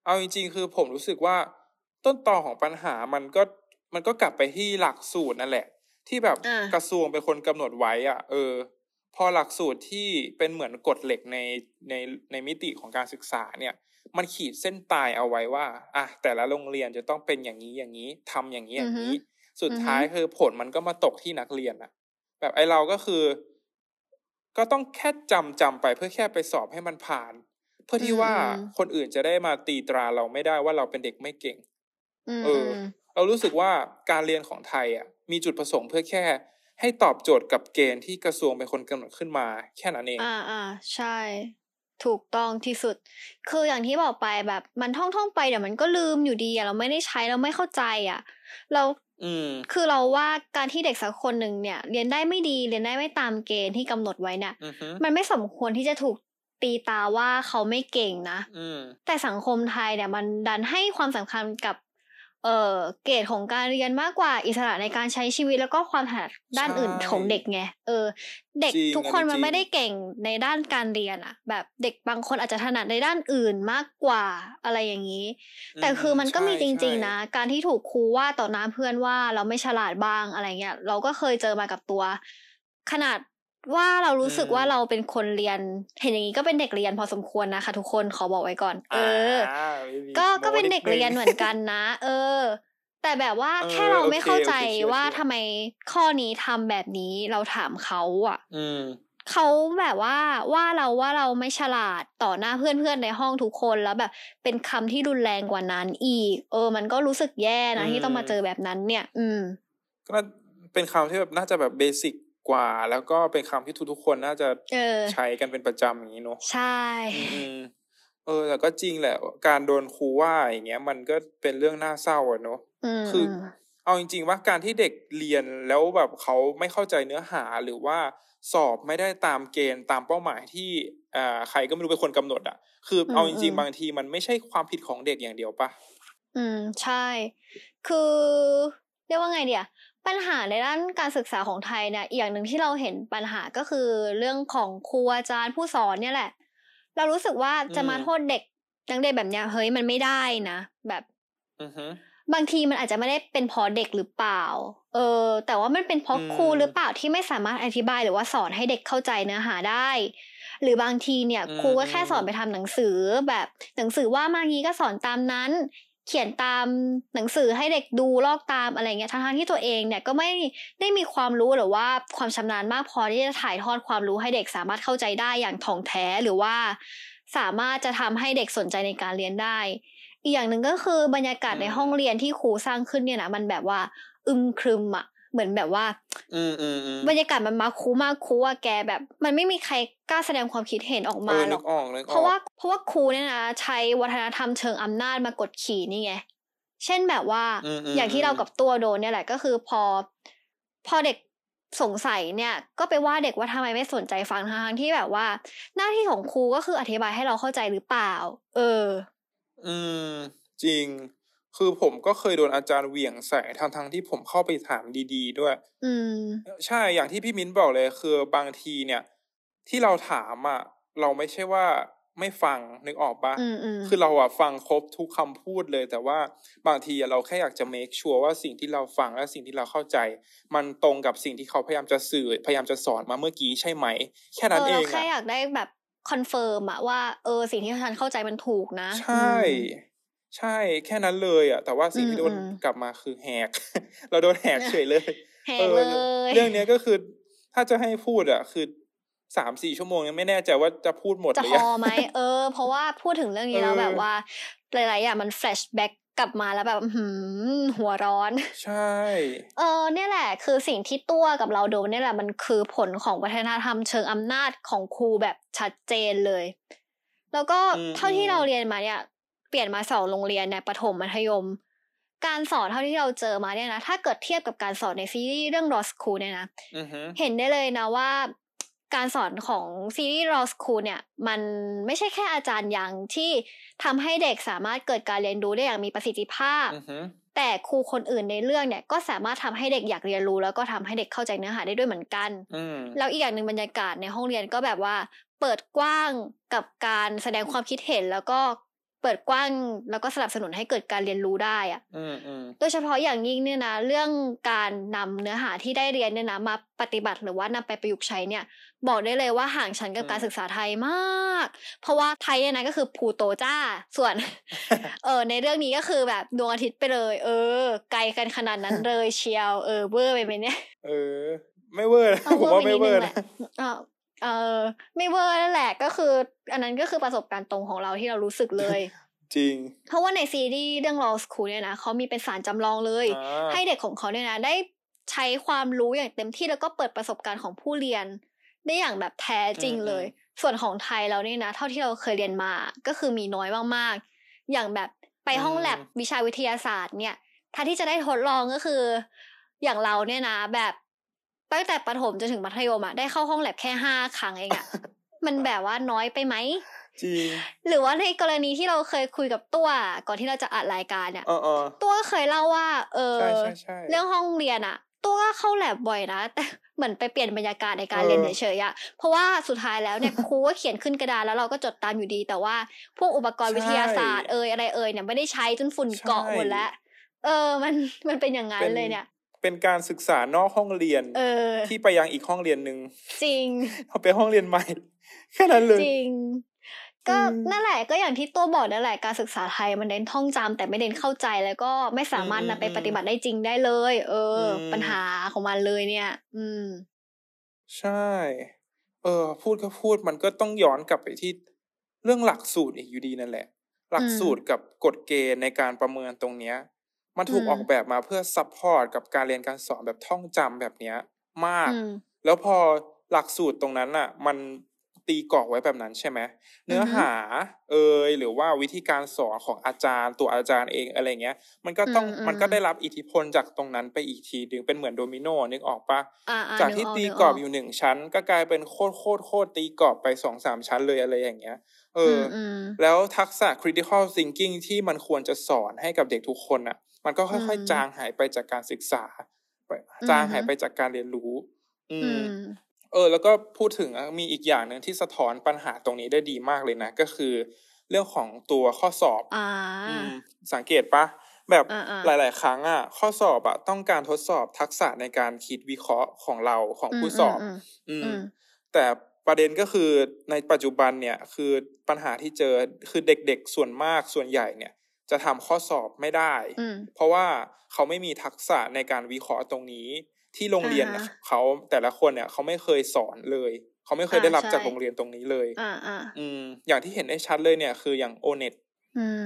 เอาจริง ๆ คือผมรู้สึกว่า ต้นตอของปัญหามันก็มันก็กลับไปที่หลักสูตรนั่นแหละ ที่แบบกระทรวงเป็นคนกำหนดไว้ อะ เออ พอหลักสูตรที่เป็นเหมือนกฎเหล็กในในในมิติของการศึกษาเนี่ย มันขีดเส้นตายเอาไว้ว่าอะแต่ละโรงเรียนจะต้องเป็นอย่างนี้อย่างนี้ทำอย่างนี้อย่างนี้ สุดท้ายคือผลมันก็มาตกที่นักเรียนอะแบบไอเราก็คือ ก็ต้องแค่จำจำไปเพื่อแค่ไปสอบให้มันผ่าน เพื่อที่ว่าคนอื่นจะได้มาตีตราเราไม่ได้ว่าเราเป็นเด็กไม่เก่งเออ เรารู้สึกว่าการเรียนของไทยอะ มีจุดประสงค์เพื่อแค่ ให้ตอบโจทย์กับเกณฑ์ที่กระทรวงเป็นคนกำหนดขึ้นมา แค่นั้นเอง อ่าอ่าใช่ ถูกต้องที่สุด คืออย่างที่บอกไปแบบมันท่องท่องไปเดี๋ยวมันก็ลืมอยู่ดีอะเราไม่ได้ใช้เราไม่เข้าใจอะ เรา คือเราว่าการที่เด็กสักคนหนึ่งเนี่ย เรียนได้ไม่ดีเรียนได้ไม่ตามเกณฑ์ที่กำหนดไว้เนี่ยมันไม่สมควรที่จะถูกตีตาว่าเขาไม่เก่งนะแต่สังคมไทยเนี่ยมันดันให้ความสำคัญกับ เอ่อเกรดของการเรียนมากกว่าอิสระในการใช้ชีวิตแล้วก็ความถนัดด้านอื่นของเด็กไงเออ เด็กทุกคนมันไม่ได้เก่งในด้านการเรียนอะแบบเด็กบางคนอาจจะถนัดในด้านอื่นมากกว่าอะไรอย่างนี้ แต่คือมันก็มีจริง ๆ นะ การที่ถูกครูว่าต่อหน้าเพื่อนว่าเราไม่ฉลาดบ้างอะไรเงี้ยเราก็เคยเจอมากับตัว ขนาด ว่าเรารู้สึกว่าเราเป็นคนเรียน เห็นอย่างนี้ก็เป็นเด็กเรียนพอสมควรนะคะ ทุกคนขอบอกไว้ก่อน เออ ก็ก็เป็นเด็กเรียนเหมือนกันนะ เออ แต่แบบว่าแค่เราไม่เข้าใจว่าทำไมข้อนี้ทำแบบนี้เราถามเขาอะเขาแบบว่าว่าเราว่าเราไม่ฉลาดต่อหน้าเพื่อนๆในห้องทุกคนแล้วแบบเป็นคำที่รุนแรงกว่านั้นอีก เออ มันก็รู้สึกแย่นะที่ต้องมาเจอแบบนั้นเนี่ย อืมก็เป็นคำที่แบบน่าจะแบบเบสิก กว่า แล้วก็เป็นคำที่ทุกๆคนน่าจะใช้กันเป็นประจำอย่างนี้เนาะใช่เออแต่ก็จริงแหละ การโดนครูว่าอย่างเงี้ย มันก็เป็นเรื่องน่าเศร้าอะเนาะคือ เอาจริง ๆ ว่าการที่เด็กเรียนแล้วแบบเขาไม่เข้าใจเนื้อหาหรือว่าสอบไม่ได้ตามเกณฑ์ตามเป้าหมายที่อ่าใครก็ไม่รู้เป็นคนกำหนด อะ คือเอาจริง ๆ บางทีมันไม่ใช่ความผิดของเด็กอย่างเดียวปะอืมใช่ คือเรียกว่าไงเดีย ปัญหาในด้านการศึกษาของไทยเนี่ยอย่างหนึ่งที่เราเห็นปัญหาก็คือเรื่องของครูอาจารย์ผู้สอนเนี่ยแหละ เรารู้สึกว่าจะมาโทษเด็กนักเรียนแบบเนี้ยเฮ้ยมันไม่ได้นะแบบบางทีมันอาจจะไม่ได้เป็นเพราะเด็กหรือเปล่า เออ แต่ว่ามันเป็นเพราะครูหรือเปล่าที่ไม่สามารถอธิบายหรือว่าสอนให้เด็กเข้าใจเนื้อหาได้ หรือบางทีเนี่ย ครูก็แค่สอนไปทำหนังสือแบบหนังสือว่ามางี้ก็สอนตามนั้น เขียนตามหนังสือให้เด็กดูลอกตามอะไรเงี้ยทั้งที่ตัวเองเนี่ยก็ไม่ได้มีความรู้หรือว่าความชำนาญมากพอที่จะถ่ายทอดความรู้ให้เด็กสามารถเข้าใจได้อย่างถ่องแท้หรือว่าสามารถจะทำให้เด็กสนใจในการเรียนได้ อีกอย่างหนึ่งก็คือบรรยากาศในห้องเรียนที่ครูสร้างขึ้นเนี่ยนะมันแบบว่าอึมครึมอะ เหมือนแบบว่าบรรยากาศมันมาคูมากคูอะแกแบบ มันไม่มีใครกล้าแสดงความคิดเห็นออกมาหรอกเพราะว่าเพราะว่าครูเนี่ยนะใช้วัฒนธรรมเชิงอำนาจมากดขี่นี่ไงเช่นแบบว่าอย่างที่เรากับตัวโดนเนี่ยแหละก็คือพอ พอเด็กสงสัยเนี่ย ก็ไปว่าเด็กว่าทำไมไม่สนใจฟังทางที่แบบว่า หน้าที่ของครูก็คืออธิบายให้เราเข้าใจหรือเปล่า เออ อืม จริง คือผมก็เคยโดนอาจารย์เหวี่ยงใส่ทั้งทั้งที่ผมเข้าไปถามดี ๆ ด้วย อืม ใช่อย่างที่พี่มิ้นบอกเลย คือบางทีเนี่ย ที่เราถามอะเราไม่ใช่ว่าไม่ฟังนึกออกปะคือเราอะฟังครบทุกคำพูดเลย แต่ว่าบางทีเราแค่อยากจะ make sure ว่าสิ่งที่เราฟังและสิ่งที่เราเข้าใจ มันตรงกับสิ่งที่เขาพยายามจะสื่อพยายามจะสอนมาเมื่อกี้ใช่ไหม แค่นั้นเองเราแค่อยากได้แบบ confirm อะว่าเออสิ่งที่ฉันเข้าใจมันถูกนะ ใช่ ใช่แค่นั้นเลยอะแต่ว่าสิ่งที่โดนกลับมาคือแหก เราโดนแหกเฉยเลยแหกเลยเรื่องนี้ก็คือถ้าจะให้พูดอะคือสามสี่ชั่วโมงยังไม่แน่ใจว่าจะพูดหมดจะพอไหมเออ เพราะว่าพูดถึงเรื่องนี้แล้วแบบว่าหลายๆอย่างมันแฟลชแบ็กกลับมาแล้วแบบหืมหัวร้อน ใช่ เออเนี่ยแหละ คือสิ่งที่ตัวกับเราโดนเนี่ยแหละมันคือผลของวัฒนธรรมเชิงอำนาจของครูแบบชัดเจนเลย แล้วก็เท่าที่เราเรียนมาเนี่ย ปลี่ยนมาสองโรงเรียนในประถมมัธยม การสอนเท่าที่เราเจอมาเนี่ยนะ ถ้าเกิดเทียบกับการสอนในซีรีส์เรื่อง Law School เนี่ยนะเห็นได้เลยนะว่า การสอนของซีรีส์ Law School เนี่ย มันไม่ใช่แค่อาจารย์ยังที่ทำให้เด็กสามารถเกิดการเรียนรู้ได้อย่างมีประสิทธิภาพอือฮึแต่ครูคนอื่นในเรื่องเนี่ยก็สามารถทำให้เด็กอยากเรียนรู้ แล้วก็ทำให้เด็กเข้าใจเนื้อหาได้ด้วยเหมือนกันอืมแล้วอีกอย่างหนึ่งบรรยากาศในห้องเรียนก็แบบว่า เปิดกว้างกับการแสดงความคิดเห็นแล้วก็ เปิดกว้างแล้วก็สนับสนุนให้เกิดการเรียนรู้ได้อะอืมอืมโดยเฉพาะอย่างยิ่งเนี่ยนะเรื่องการนำเนื้อหาที่ได้เรียนเนี่ยนะมาปฏิบัติหรือว่านำไปประยุกต์ใช้เนี่ย บอกได้เลยว่าห่างชั้นกับการศึกษาไทยมาก เพราะว่าไทยเนี่ยนะก็คือภูโตจ้าส่วน เออในเรื่องนี้ก็คือแบบดวงอาทิตย์ไปเลย เออ ไกลกันขนาดนั้นเลยเชียว เออเวอร์ไปไหมเนี่ยเออไม่เวอร์นะเอาผมว่าเวอร์ไปไม่นิดเวนึองร์แหนะละ เออเออไม่เวอร์นั่นแหละก็คือ อันนั้นก็คือประสบการณ์ตรงของเราที่เรารู้สึกเลย จริง เพราะว่าในซีรีส์เรื่อง Law School เนี่ยนะเขามีเป็นศาลจำลองเลยอ่าให้เด็กของเขาเนี่ยนะได้ใช้ความรู้อย่างเต็มที่แล้วก็เปิดประสบการณ์ของผู้เรียน ได้อย่างแบบแท้จริงเลย ส่วนของไทยเราเนี่ยนะ เท่าที่เราเคยเรียนมาก็คือมีน้อยมากๆ อย่างแบบไปห้องแลบวิชาวิทยาศาสตร์เนี่ยถ้าที่จะได้ทดลองก็คือ อย่างเราเนี่ยนะ แบบ ตั้งแต่ประถมจนถึงมัธยมอะได้เข้าห้องแลบแค่ห้าครั้งเองอะมันแบบว่าน้อยไปไหมจริงหรือว่าในกรณีที่เราเคยคุยกับตัวก่อนที่เราจะอัดรายการเนี่ยเออเออตัวก็เคยเล่าว่า เออใช่ใช่ใช่เรื่องห้องเรียนอะตัวก็เข้าแลบบ่อยนะแต่เหมือนไปเปลี่ยนบรรยากาศในการเรียนเออเฉยๆอะเพราะว่าสุดท้ายแล้วเนี่ยครูก็เขียนขึ้นกระดานแล้วเราก็จดตามอยู่ดี แต่ว่าพวกอุปกรณ์วิทยาศาสตร์เอยอะไรเอยเนี่ยไม่ได้ใช้จนฝุ่นเกาะหมดแล้วเออ มันมันเป็นอย่างนั้นเลยเนี่ย เป็นการศึกษานอกห้องเรียนเออ ที่ไปยังอีกห้องเรียนหนึ่งจริงเอาไปห้องเรียนใหม่ แค่นั้นเลยจริง ก็อืมนั่นแหละก็อย่างที่ตัวบอกนั่นแหละการศึกษาไทยมันเน้นท่องจำแต่ไม่เน้นเข้าใจแล้วก็ไม่สามารถอืมนำไปปฏิบัติได้จริงได้เลย เอออมปัญหาของมันเลยเนี่ย อืม ใช่ เออ พูดก็พูดมันก็ต้องย้อนกลับไปที่เรื่องหลักสูตรอีกอยู่ดีนั่นแหละ หลักสูตรกับกฎเกณฑ์ในการประเมินตรงเนี้ย มันถูกอืมออกแบบมาเพื่อ support กับการเรียนการสอนแบบท่องจำแบบเนี้ย มากอืมแล้วพอหลักสูตรตรงนั้นอะ มันตีกรอบไว้แบบนั้นใช่ไหมเนื้อหา เอยหรือว่าวิธีการสอนของอาจารย์ตัวอาจารย์เองอะไรเงี้ย มันก็ต้องอืมอืมมันก็ได้รับอิทธิพลจากตรงนั้นไปอีกทีดึงเป็นเหมือนโดมิโนนึกออกปะอ่าอ่าจากนึที่ออตีนึกรอบอยู่หนึ่งชั้น ก็กลายเป็นโคตรโคตรโคตรตีกรอบไปสองสามชั้นเลยอะไรอย่างเงี้ย เออมออืมแล้วทักษะ critical thinking ที่มันควรจะสอนให้กับเด็กทุกคนอะ มันก็ค่อยอืมๆจางหายไปจากการศึกษาไปอืมจางหายไปจากการเรียนรู้ อือืมมเออ แล้วก็พูดถึงอะมีอีกอย่างหนึ่งที่สะท้อนปัญหาตรงนี้ได้ดีมากเลยนะ ก็คือ เรื่องของตัวข้อสอบอ่าอืมสังเกตปะแบบอ่าอ่าหลาย ๆ ครั้งอะ ข้อสอบอะต้องการทดสอบทักษะในการคิดวิเคราะห์ของเราของผู้สอบมอืมอืม แต่ประเด็นก็คือในปัจจุบันเนี่ย คือปัญหาที่เจอคือเด็ก ๆ ส่วนมากส่วนใหญ่เนี่ย จะทำข้อสอบไม่ได้อืมเพราะว่าเขาไม่มีทักษะในการวิเคราะห์ตรงนี้ ที่โรงเรียนอ่าฮะเขาแต่ละคนเนี่ยเขาไม่เคยสอนเลย เขาไม่เคยได้รับอ่าใช่จากโรงเรียนตรงนี้เลยอ่าอ่าอืมอย่างที่เห็นได้ชัดเลยเนี่ย คืออย่างโอเน็ตอืม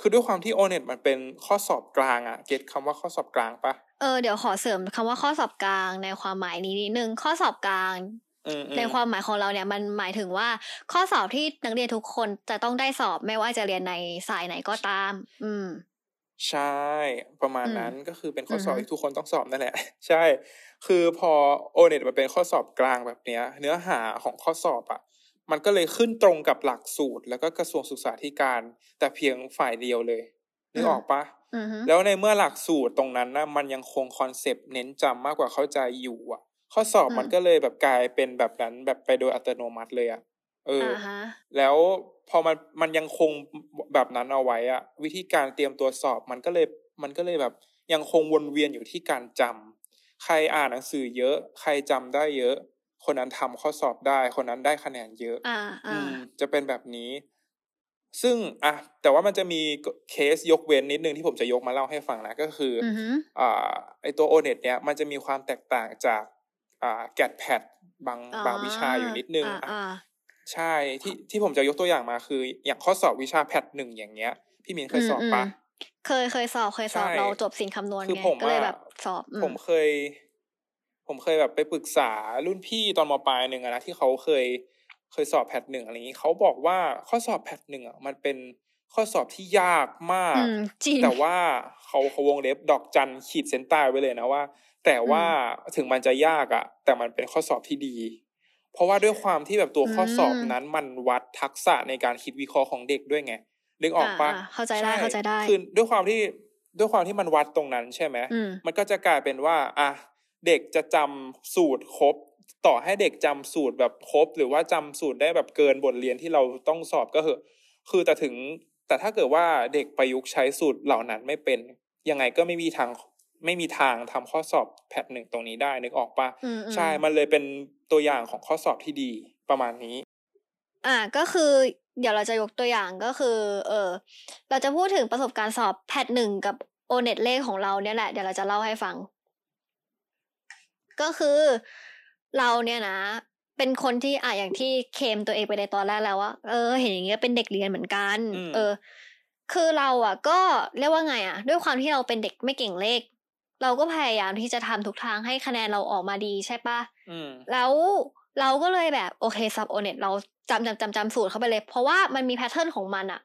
คือด้วยความที่โอเน็ตมันเป็นข้อสอบกลางอะเก็ตคำว่าข้อสอบกลางปะเออเดี๋ยวขอเสริมคำว่าข้อสอบกลางในความหมายนี้นิดนึงข้อสอบกลางอืมอืม ในความหมายของเราเนี่ยมันหมายถึงว่า ข้อสอบที่นักเรียนทุกคนจะต้องได้สอบไม่ว่าจะเรียนในสายไหนก็ตาม อืม ใช่ ประมาณอืมนั้นก็คือเป็นข้อสอบอือฮึที่ทุกคนต้องสอบนั่นแหละ ใช่ คือพอโอเน็ตมันเป็นข้อสอบกลางแบบเนี้ย เนื้อหาของข้อสอบอะ มันก็เลยขึ้นตรงกับหลักสูตร แล้วก็กระทรวงศึกษาธิการ แต่เพียงฝ่ายเดียวเลยนึกออกปะอือฮึแล้วในเมื่อหลักสูตรตรงนั้นนะมันยังคง concept เน้นจำมากกว่าเข้าใจอยู่อะ ข้อสอบมันก็เลยแบบกลายเป็นแบบนั้นแบบไปโดยอัตโนมัติเลยอะเออออ่าฮะแล้วพอมันมันยังคงแบบนั้นเอาไว้อะวิธีการเตรียมตัวสอบมันก็เลยมันก็เลยแบบยังคงวนเวียนอยู่ที่การจำใครอ่านหนังสือเยอะ ใครจำได้เยอะ คนนั้นทำข้อสอบได้ คนนั้นได้คะแนนเยอะ อ่าอือ่ามจะเป็นแบบนี้ ซึ่งอะแต่ว่ามันจะมีเคสยกเว้นนิดนึงที่ผมจะยกมาเล่าให้ฟังนะก็คือออือฮึอ่าไอตัวโอเน็ตเนี้ยมันจะมีความแตกต่างจากอ่า แกดแพดบางบางวิชาอยู่นิดนึงอ่าอะอ่าใช่ที่ที่ผมจะยกตัวอย่างมาคือ อย่างข้อสอบวิชาแพทหนึ่งอย่างเงี้ย พี่มินเคยสอบปะมมเคยเคยสอบเคยสอบใช่เราจบสินคำนวณคือไงผมก็เลยอะแบบสอบอืผมเคย ผมเคยแบบไปปรึกษารุ่นพี่ตอนมปลายหนึ่งอะนะที่เขาเคยเคยสอบแพทหนึ่งอะไรอย่างนี้เขาบอกว่าข้อสอบแพทหนึ่งอะมันเป็น ข้อสอบที่ยากมากอืมจริงแต่ว่าเขาเขาวงเล็บดอกจันขีดเส้นใต้ไว้เลยนะว่า แต่ว่าถึงมันจะยากอะแต่มันเป็นข้อสอบที่ดี เพราะว่าด้วยความที่แบบตัวข้อสอบอืมนั้นมันวัดทักษะในการคิดวิเคราะห์ของเด็กด้วยไงนึกออกปะอ่าๆเข้าใจได้เข้าใจได้คือด้วยความที่ด้วยความที่มันวัดตรงนั้นใช่ไหมอืมมันก็จะกลายเป็นว่าอะเด็กจะจำสูตรครบ ต่อให้เด็กจำสูตรแบบครบ หรือว่าจำสูตรได้แบบเกินบทเรียนที่เราต้องสอบก็เหอะ คือแต่ถึง แต่ถ้าเกิดว่าเด็กประยุกต์ใช้สูตรเหล่านั้นไม่เป็น ยังไงก็ไม่มีทางไม่มีทางทำข้อสอบแพทหนึ่งตรงนี้ได้นึกออกปะอืมๆใช่มันเลยเป็นตัวอย่างของข้อสอบที่ดีประมาณนี้ อ่าก็คือเดี๋ยวเราจะยกตัวอย่างก็คือ เออเราจะพูดถึงประสบการณ์สอบแพทหนึ่งกับโอเน็ตเลขของเราเนี่ยแหละเดี๋ยวเราจะเล่าให้ฟัง ก็คือเราเนี่ยนะ เป็นคนที่อะอย่างที่เคมตัวเองไปในตอนแรกแล้วว่าเออ เห็นอย่างเงี้ยเป็นเด็กเรียนเหมือนกันอืมเออ คือเราอะ ก็เรียกว่าไงอะ ด้วยความที่เราเป็นเด็กไม่เก่งเลข เราก็พยายามที่จะทำทุกทางให้คะแนนเราออกมาดีใช่ปะอืมแล้วเราก็เลยแบบโอเคซับโอเน็ตเราจำจำจำจำสูตรเข้าไปเลย เพราะว่ามันมีแพทเทิร์นของมันอะ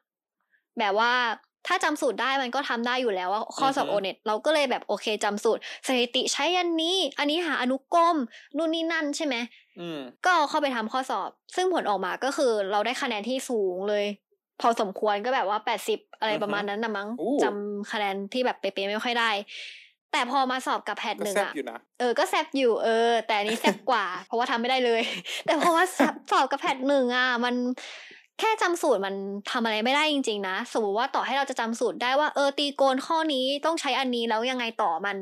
แบบว่า ถ้าจำสูตรได้มันก็ทำได้อยู่แล้วว่าข้อสอบอืโออฮึเน็ตเราก็เลยแบบโอเคจำสูตรสถิติใช้อันนี้ อันนี้หาอนุกรมนู่นนี่นั่นใช่ไหมอืมก็เอาเข้าไปทำข้อสอบ ซึ่งผลออกมาก็คือเราได้คะแนนที่สูงเลย พอสมควรก็แบบว่าแปดสิบอะไรประมาณนั้นนะมั้งอู้จำคะแนนที่แบบเป๊ะๆไม่ค่อยได้ แต่พอมาสอบกับแพทหก็นึ่งแซ่บอะอยู่นะเออก็แซบอยู่เออ แต่อันนี้แซบกว่า เพราะว่าทำไม่ได้เลย แต่เพราะว่าสอบสอบกับแพทหนึ่งอะมัน แค่จำสูตรมันทำอะไรไม่ได้จริง ๆ นะ สมมติว่าต่อให้เราจะจำสูตรได้ว่าเออตีโกนข้อนี้ต้องใช้อันนี้แล้วยังไงต่อมัน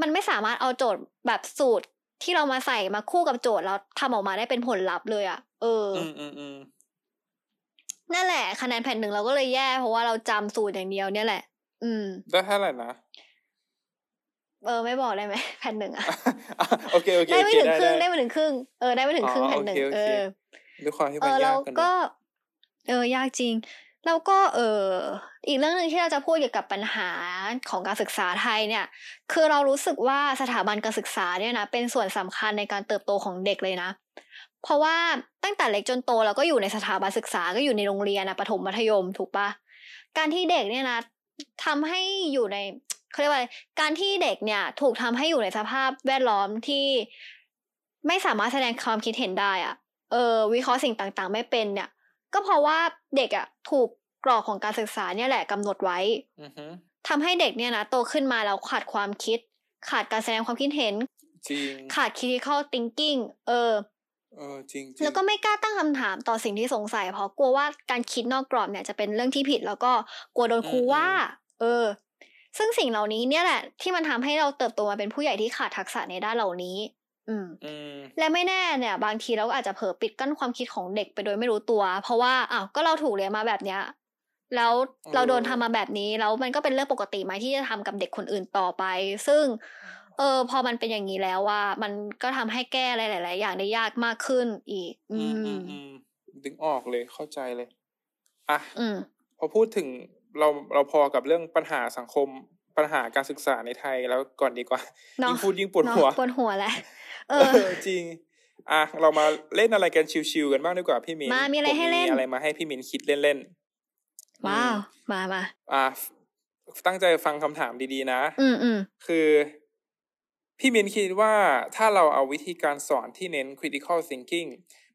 มันไม่สามารถเอาโจทย์แบบสูตรที่เรามาใส่มาคู่กับโจทย์แล้วทำออกมาได้เป็นผลลัพธ์เลยอะ เออออืมอืมอืมนั่นแหละ คะแนนแผ่นหนึ่งเราก็เลยแย่ เพราะว่าเราจำสูตรอย่างเดียวเนี่ยแหละ อืม ได้เท่าไหร่นะเออไม่บอกได้ไหมแผ่นหนึ่งอะโอเคโอเคได้โอไม่เคถึงได้ครึ่งได้ได้ไม่ถึงครึ่งเออได้ไม่ถึงครึ่งอ๋อแผ่นหนึ่งโอเคโอเอเคอ ด้วยความที่เอมันอแล้ยาวกกันก็เนอะเออยากจริง แล้วก็เอออีกเรื่องหนึ่งที่เราจะพูดเกี่ยวกับปัญหาของการศึกษาไทยเนี่ย คือเรารู้สึกว่าสถาบันการศึกษาเนี่ยนะเป็นส่วนสำคัญในการเติบโตของเด็กเลยนะ เพราะว่าตั้งแต่เล็กจนโตเราก็อยู่ในสถาบันศึกษาก็อยู่ในโรงเรียนนะประถมมัธยมถูกปะการที่เด็กเนี่ยนะทำให้อยู่ในเขาเรียกว่าอะไรการที่เด็กเนี่ยถูกทำให้อยู่ในสภาพแวดล้อมที่ไม่สามารถแสดงความคิดเห็นได้อะ เออวิเคราะห์สิ่งต่างๆ ไม่เป็นเนี่ย ก็เพราะว่าเด็กอะถูกกรอบของการศึกษาเนี่ยแหละกำหนดไว้อือฮึทำให้เด็กเนี่ยนะโตขึ้นมาแล้วขาดความคิด ขาดการแสดงความคิดเห็นจริงขาด critical thinking เออเออจริงจริงแล้วก็ไม่กล้าตั้งคำถามต่อสิ่งที่สงสัย เพราะกลัวว่าการคิดนอกกรอบเนี่ยจะเป็นเรื่องที่ผิด แล้วก็กลัวโดนครูว่า เออ ซึ่งสิ่งเหล่านี้เนี่ยแหละที่มันทำให้เราเติบโตมาเป็นผู้ใหญ่ที่ขาดทักษะในด้านเหล่านี้ อืมอืมและไม่แน่เนี่ย บางทีเราก็อาจจะเผลอปิดกั้นความคิดของเด็กไปโดยไม่รู้ตัว เพราะว่าอ้าวก็เราถูกเรียนมาแบบเนี้ยแล้วเราโดนทำมาแบบนี้แล้วมันก็เป็นเรื่องปกติไหมที่จะทำกับเด็กคนอื่นต่อไป ซึ่ง เออ พอมันเป็นอย่างนี้แล้วว่า มันก็ทำให้แก้อะไรหลาย ๆ อย่างได้ยากมากขึ้นอีก อือืมอืมมอืมดึงออกเลยเข้าใจเลย อะอืมพอพูดถึงเราเราพอกับเรื่องปัญหาสังคมปัญหาการศึกษาในไทยแล้วก่อนดีกว่าเนอะยิ่งพูดยิ่งปวดหัวเนอะปวดหัวแหละ เอเอออจริง อะเรามาเล่นอะไรกันชิวๆกันบ้างดีกว่าพี่มินมามีอะไรผให้เล่นมีอะไรมาให้พี่มินคิดเล่นๆว้าวอืมมามาอะตั้งใจฟังคำถามดีๆนะ อืมอืมคือ พี่มินคิดว่าถ้าเราเอาวิธีการสอนที่เน้น critical thinking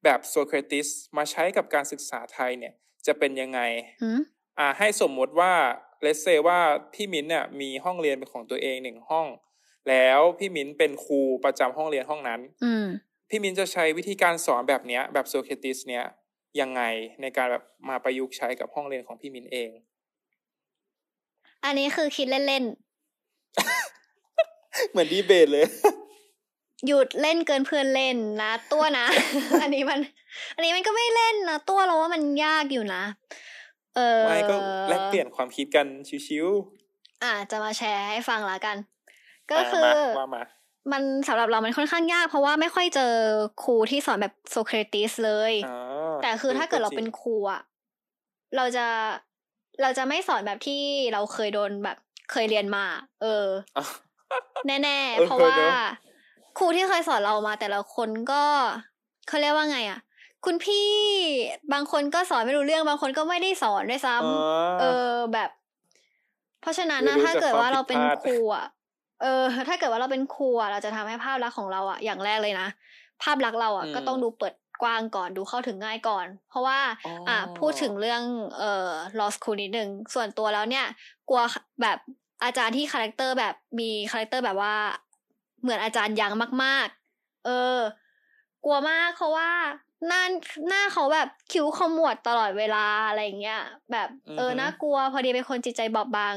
แบบโซเครติสมาใช้กับการศึกษาไทยเนี่ย จะเป็นยังไงหืมอ่าให้สมมุติว่าเลสเซว่าพี่มิ้นเนี่ยมีห้องเรียนเป็นของตัวเองหนึ่งห้อง แล้วพี่มิ้นเป็นครูประจำห้องเรียนห้องนั้น อืมพี่มิ้นจะใช้วิธีการสอนแบบเนี้ย แบบโซเครติสเนี้ยยังไงในการแบบมาประยุกต์ใช้กับห้องเรียนของพี่มิ้นเอง อันนี้คือคิดเล่นเหมือนดีเบตเลยๆหยุดเล่นเกินเพื่อนเล่นนะ ตัวนะ อันนี้มัน อันนี้มันก็ไม่เล่นนะ ตัวเราว่ามันยากอยู่นะ เออไม่ก็แลกเปลี่ยนความคิดกันชิวอะจะมาแชร์ให้ฟังละกันๆ ก็อะคือมาว่ามามันสำหรับเรามันค่อนข้างยาก เพราะว่าไม่ค่อยเจอครูที่สอนแบบโซเครติสเลยอ๋อแต่คือถ้าเกิดเราเป็นจงครูอะเราจะเราจะไม่สอนแบบที่เราเคยโดนแบบเคยเรียนมา เอออะแน่เออๆเพราะว่าเนอะครูที่เคยสอนเรามา แต่ละคนก็เขาเรียกว่าไงอะคุณพี่บางคนก็สอนไม่รู้เรื่องบางคนก็ไม่ได้สอนด้วยซ้ำอ๋อเออแบบ เพราะฉะนั้นเรียนะนรู้ถ้าเกิดว่าเราเป็นจากความผิดพลาดครูอะ เออถ้าเกิดว่าเราเป็นครูอะเราจะทำให้ภาพลักษณ์ของเราอะอย่างแรกเลยนะ ภาพลักษณ์เราอะอืมก็ต้องดูเปิดกว้างก่อนดูเข้าถึงง่ายก่อน เพราะว่าอ๋ออ่อ่าพูดถึงเรื่องเอ่อ law school นิดนึงส่วนตัวแล้วเนี่ย กลัวแบบอาจารย์ที่ character แบบมี character แบบว่า เหมือนอาจารย์ยังมากๆ เออ กลัวมากเพราะว่าหน้าหน้าเขาแบบคิ้วขมวดตลอดเวลาอะไรอย่างเงี้ยแบบเอออือฮึน่ากลัว พอดีเป็นคนจิตใจบอบบาง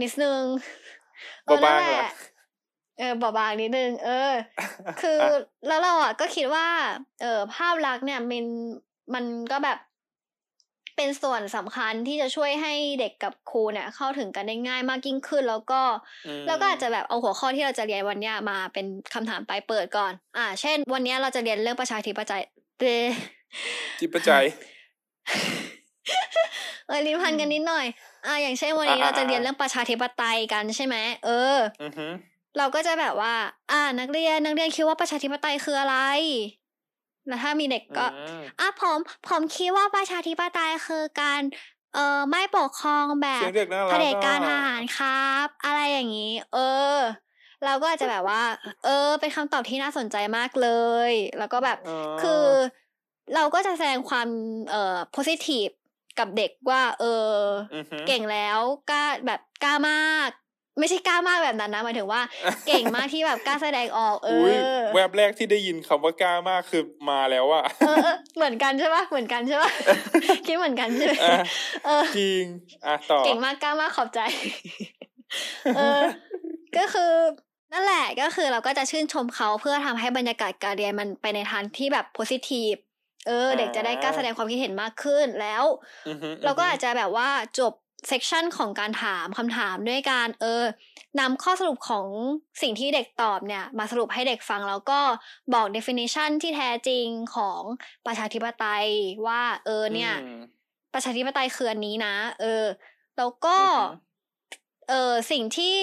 นิดนึงเอ บ่อนั่บานงแหเหรอละเออบอบบางนิดนึง เออ คืออะแล้วเราอะก็คิดว่า เออภาพลักษณ์เนี่ยมันมันก็แบบเป็นส่วนสำคัญที่จะช่วยให้เด็กกับครูเนี่ย เข้าถึงกันได้ง่ายมากยิ่งขึ้น แล้วก็อืมแล้วก็อาจจะแบบเอาหัวข้อที่เราจะเรียนวันเนี้ยมาเป็นคำถามปลายเปิดก่อน อ่า เช่น วันเนี้ยเราจะเรียนเรื่องประชาธิปไตยเดจิตปัจจัยเออลิ้นพันกันนิดหน่อย อ่าอย่างเช่นวันนี้อ่าเราจะเรียนอ่าเรื่องประชาธิปไตยกันใช่ไหมเอออือฮึเราก็จะแบบว่า อ่า นักเรียนนักเรียนคิดว่าประชาธิปไตยคืออะไรแล้วถ้ามีเด็กก็อืมอะผมผมคิดว่าประชาธิปไตยคือการเอ่อไม่ปกครองแบเสีบยงเด็กน่ารักเผด็จการทอะหารครับ อะไรอย่างนี้ เออ เราก็อาจจะแบบว่า เออ เป็นคำตอบที่น่าสนใจมากเลย แล้วก็แบบอ๋อคือเราก็จะแสดงความเอ่อ positive กับเด็กว่า เอออือฮึเก่งแล้วกล้าแบบกล้ามาก ไม่ใช่กล้ามากแบบนั้นนะหมายถึงว่า เก่งมากที่แบบกล้าแสดงออก เออุ้ยอแวบแรกที่ได้ยินคำว่ากล้ามากคือมาแล้วอะเออเออเหมือนกันใช่ปะเหมือนกันใช่ปะคิดเหมือนกันใช่ไหมอะเออจริงอะต่อเก่งมากกล้ามากขอบใจ เออ ก็คือนั่นแหละก็คือเราก็จะชื่นชมเขาเพื่อทำให้บรรยากาศการเรียนมันไปในทางที่แบบ positive เออ เด็กจะได้กล้าแสดงความคิดเห็นมากขึ้นแล้วอือฮึเราก็อาจจะแบบว่าจบเซกชันของการถามคำถามด้วยการเออนำข้อสรุปของสิ่งที่เด็กตอบเนี่ย มาสรุปให้เด็กฟังแล้วก็บอก definition ที่แท้จริงของประชาธิปไตยว่าเออเนี่ยอืมประชาธิปไตยคืออันนี้นะ เออ แล้วก็อือฮึเออสิ่งที่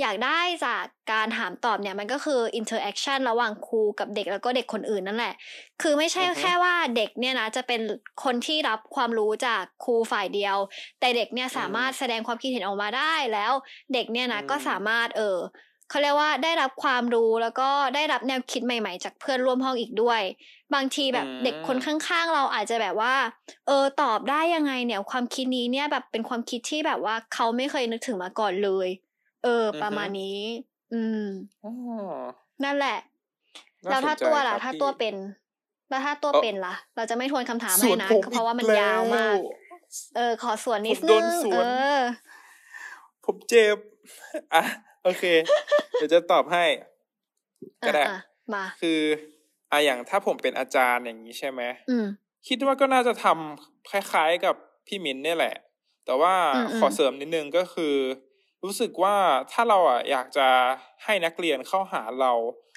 อยากได้จากการถามตอบเนี่ยมันก็คือ interaction ระหว่างครูกับเด็กแล้วก็เด็กคนอื่นนั่นแหละ คือไม่ใช่อือฮึแค่ว่าเด็กเนี่ยนะจะเป็นคนที่รับความรู้จากครูฝ่ายเดียว แต่เด็กเนี่ยสามารถแสดงความคิดเห็นออกมาได้แล้ว เด็กเนี่ยนะอืมก็สามารถเออเขาเรียกว่าได้รับความรู้แล้วก็ได้รับแนวคิดใหม่ๆ จากเพื่อนร่วมห้องอีกด้วย บางทีแบบอืมเด็กคนข้างๆ เราอาจจะแบบว่า เออตอบได้ยังไงเนี่ยความคิดนี้เนี่ยแบบเป็นความคิดที่แบบว่าเขาไม่เคยนึกถึงมาก่อนเลย เออ ประมาณนี้ อืมอ๋อนั่นแหละน่าแล้วถ้าสนใจตัวคล่ะรับถ้าพี่ตัวเป็นแล้วถ้าตัวเอ่อเป็นล่ะ เราจะไม่ทวนคำถามส่ให้วนนะผมเพราะว่ามันอีกยาวมากแล้วเออ ขอส่วนนิดผมโดนึนงสวนเออผมเจ็บอะโอเค เดี๋ยวจะตอบให้ก็ได้อะอะมาคืออะอย่างถ้าผมเป็นอาจารย์อย่างนี้ใช่ไหมอืมคิดว่าก็น่าจะทำคล้าย ๆกับพี่มินเนี่ยแหละ แต่ว่าอืมอืมขอเสริมนิดนึงก็คือ รู้สึกว่าถ้าเราอะอยากจะให้นักเรียนเข้าหาเรา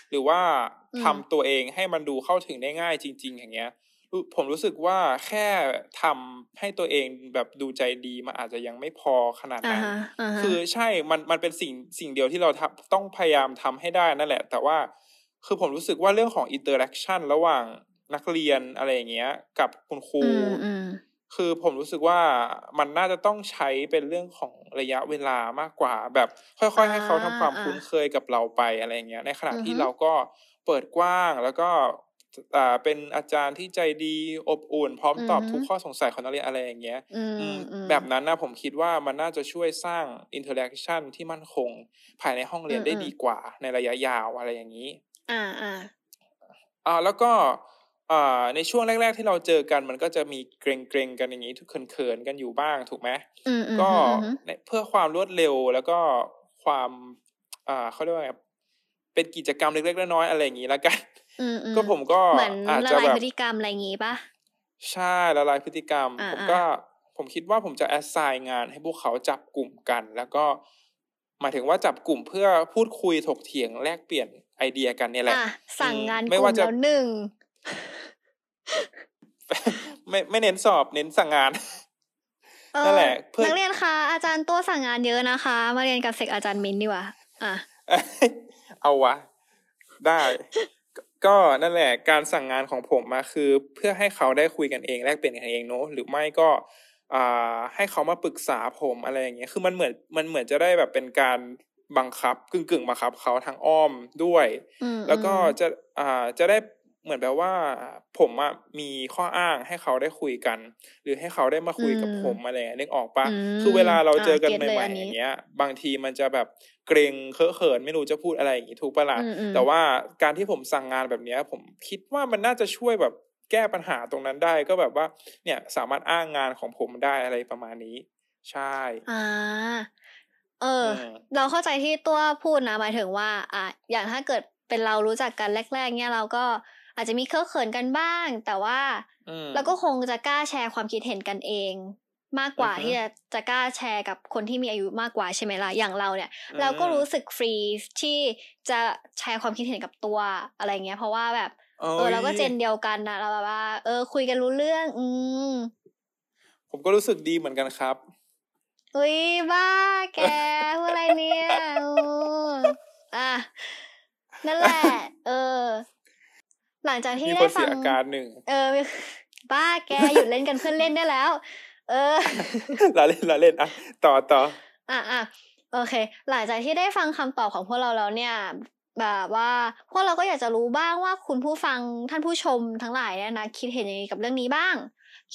หรือว่าทำตัวเองให้มันดูเข้าถึงได้ง่ายจริง ๆ อย่างเงี้ยรู้ผมรู้สึกว่าแค่ทำให้ตัวเองแบบดูใจดีมันอาจจะยังไม่พอขนาดอ่านั้นฮะอ่าฮะคือใช่มันมันเป็นสิ่งสิ่งเดียวที่เราทำต้องพยายามทำให้ได้นั่นแหละ แต่ว่าคือผมรู้สึกว่าเรื่องของ interaction ระหว่างนักเรียนอะไรอย่างเงี้ย กับคุณครูอืมอืม คือผมรู้สึกว่ามันน่าจะต้องใช้เป็นเรื่องของระยะเวลามากกว่า แบบค่อยๆ ให้เขาทำความอ่าคุ้นเคยกับเราไปอะไรอย่างเงี้ย ในขณะที่อือฮึเราก็เปิดกว้างแล้วก็อ่าเป็นอาจารย์ที่ใจดีอบอุ่น พร้อมตอบอือฮึทุกข้อสงสัยของนักเรียนอะไรอย่างเงี้ยอืมอืมอืมแบบนั้นนะผมคิดว่ามันน่าจะช่วยสร้าง interaction ที่มั่นคง ภายในห้องเรียนอืมได้อืมดีกว่าในระยะยาวอะไรอย่างนี้ อ่าอ่าอ่าแล้วก็อ่า ในช่วงแรก ๆ ที่เราเจอกันมันก็จะมีเกรงๆกันอย่างนี้ทุกเขินๆกันอยู่บ้างถูกไหมอืมอืมก็อืมอืมในเพื่อความรวดเร็วแล้วก็ความอ่าเขาเรียกว่าไงเป็นกิจกรรมเล็กๆน้อยๆอะไรอย่างนี้แล้วกันอืมอืมก็ผมก็เหมือนอาจละจะลายแบบพฤติกรรมอะไรอย่างงี้ปะใช่ละลายพฤติกรรมอ่าผมอ่าก็ผมคิดว่าผมจะแอสไซน์งานให้พวกเขาจับกลุ่มกัน แล้วก็หมายถึงว่าจับกลุ่มเพื่อพูดคุยถกเถียงแลกเปลี่ยนไอเดียกันเนี่ยแหละอะสั่งอืมงานกไม่ลุ่ว่ามจะแล้วหนึ่ง ไม่ไม่เน้นสอบเน้นสั่งงานเออนั่นแหละเพื่อนักเรียนคะอาจารย์ตัวสั่งงานเยอะนะคะ มาเรียนกับเซกอาจารย์มินดีกว่าอะเอาวะ ได้ก็ก็นั่นแหละ การสั่งงานของผมมาคือ เพื่อให้เขาได้คุยกันเองแลกเปลี่ยนกันเองเนอะหรือไม่ก็อ่าให้เขามาปรึกษาผมอะไรอย่างเงี้ย คือมันเหมือนมันเหมือนจะได้แบบเป็นการบังคับกึ่งกึ่งบังคับเขาทางอ้อมด้วยอืมแล้วก็อืมจะอ่าจะได้ เหมือนแบบว่า ผมอะมีข้ออ้างให้เขาได้คุยกัน หรือให้เขาได้มาคุยกับผมอะไรอย่างเงี้ยนึกออกปะอืมคือเวลาเราเจอกันอ่าใหเก็ตเลยม่อันๆนี้อย่างเงี้ย บางทีมันจะแบบเกรงเคอะเขินไม่รู้จะพูดอะไรอย่างงี้ถูกปะล่ะอืมอืมแต่ว่าการที่ผมสั่งงานแบบเนี้ย ผมคิดว่ามันน่าจะช่วยแบบแก้ปัญหาตรงนั้นได้ก็แบบว่า เนี่ยสามารถอ้างงานของผมได้อะไรประมาณนี้ ใช่อ่าเอออมเราเข้าใจที่ตัวพูดนะหมายถึงว่า อะอย่างถ้าเกิดเป็นเรารู้จักกันแรก ๆ เนี่ยเราก็ อาจจะมีเคอะเขินกันบ้าง แต่ว่าอืมเราก็คงจะกล้าแชร์ความคิดเห็นกันเอง มากกว่าอือฮึที่จะจะกล้าแชร์กับคนที่มีอายุมากกว่าใช่ไหมล่ะอย่างเราเนี่ยอืมเราก็รู้สึกฟรีที่จะแชร์ความคิดเห็นกับตัวอะไรเงี้ย เพราะว่าแบบเออเราก็เจนเดียวกันนะเราแบบว่า เออ คุยกันรู้เรื่อง อืมผมก็รู้สึกดีเหมือนกันครับอุ้ยบ้าแกพูดอะไรเนี่ยอืมอะนั่นแหละเออห ลังจากที่มีคได้นฟัเสียงอาการหนึ่งเออบ้าแกหยุดเล่นกันเพื่อนเล่นได้แล้ว เออเราเล่นเราเล่นอะต่อต่ออะอะโอเค หลังจากที่ได้ฟังคำตอบของพวกเราแล้วเนี่ยแบบว่าพวกเราก็อยากจะรู้บ้างว่าคุณผู้ฟังท่านผู้ชมทั้งหลายเนี่ยนะคิดเห็นยังไงกับเรื่องนี้บ้าง